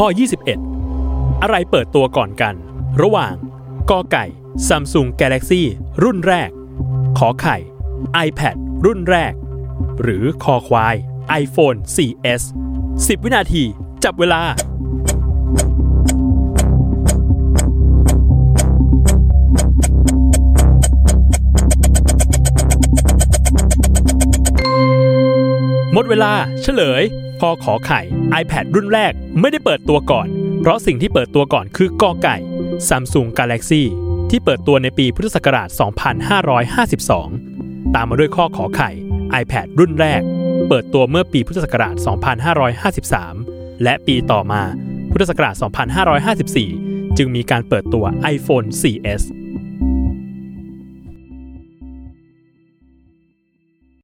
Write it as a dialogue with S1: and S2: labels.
S1: ข้อ 21 อะไรเปิดตัวก่อนกัน ระหว่างกอไก่ Samsung Galaxy รุ่นแรก ขอไข่ iPad รุ่นแรก หรือคอควาย iPhone 4S 10 วินาที จับเวลา หมดเวลาเฉลย พอขอไข่ iPad รุ่นแรกไม่ได้เปิดตัวก่อน เพราะสิ่งที่เปิดตัวก่อนคือกอไก่ Samsung Galaxy ที่เปิดตัวในปีพุทธศักราช 2552 ตามมาด้วยข้อขอไข่ iPad รุ่นแรก เปิดตัวเมื่อปีพุทธศักราช 2553 และปีต่อมาพุทธศักราช 2554 จึงมีการเปิดตัว iPhone 4S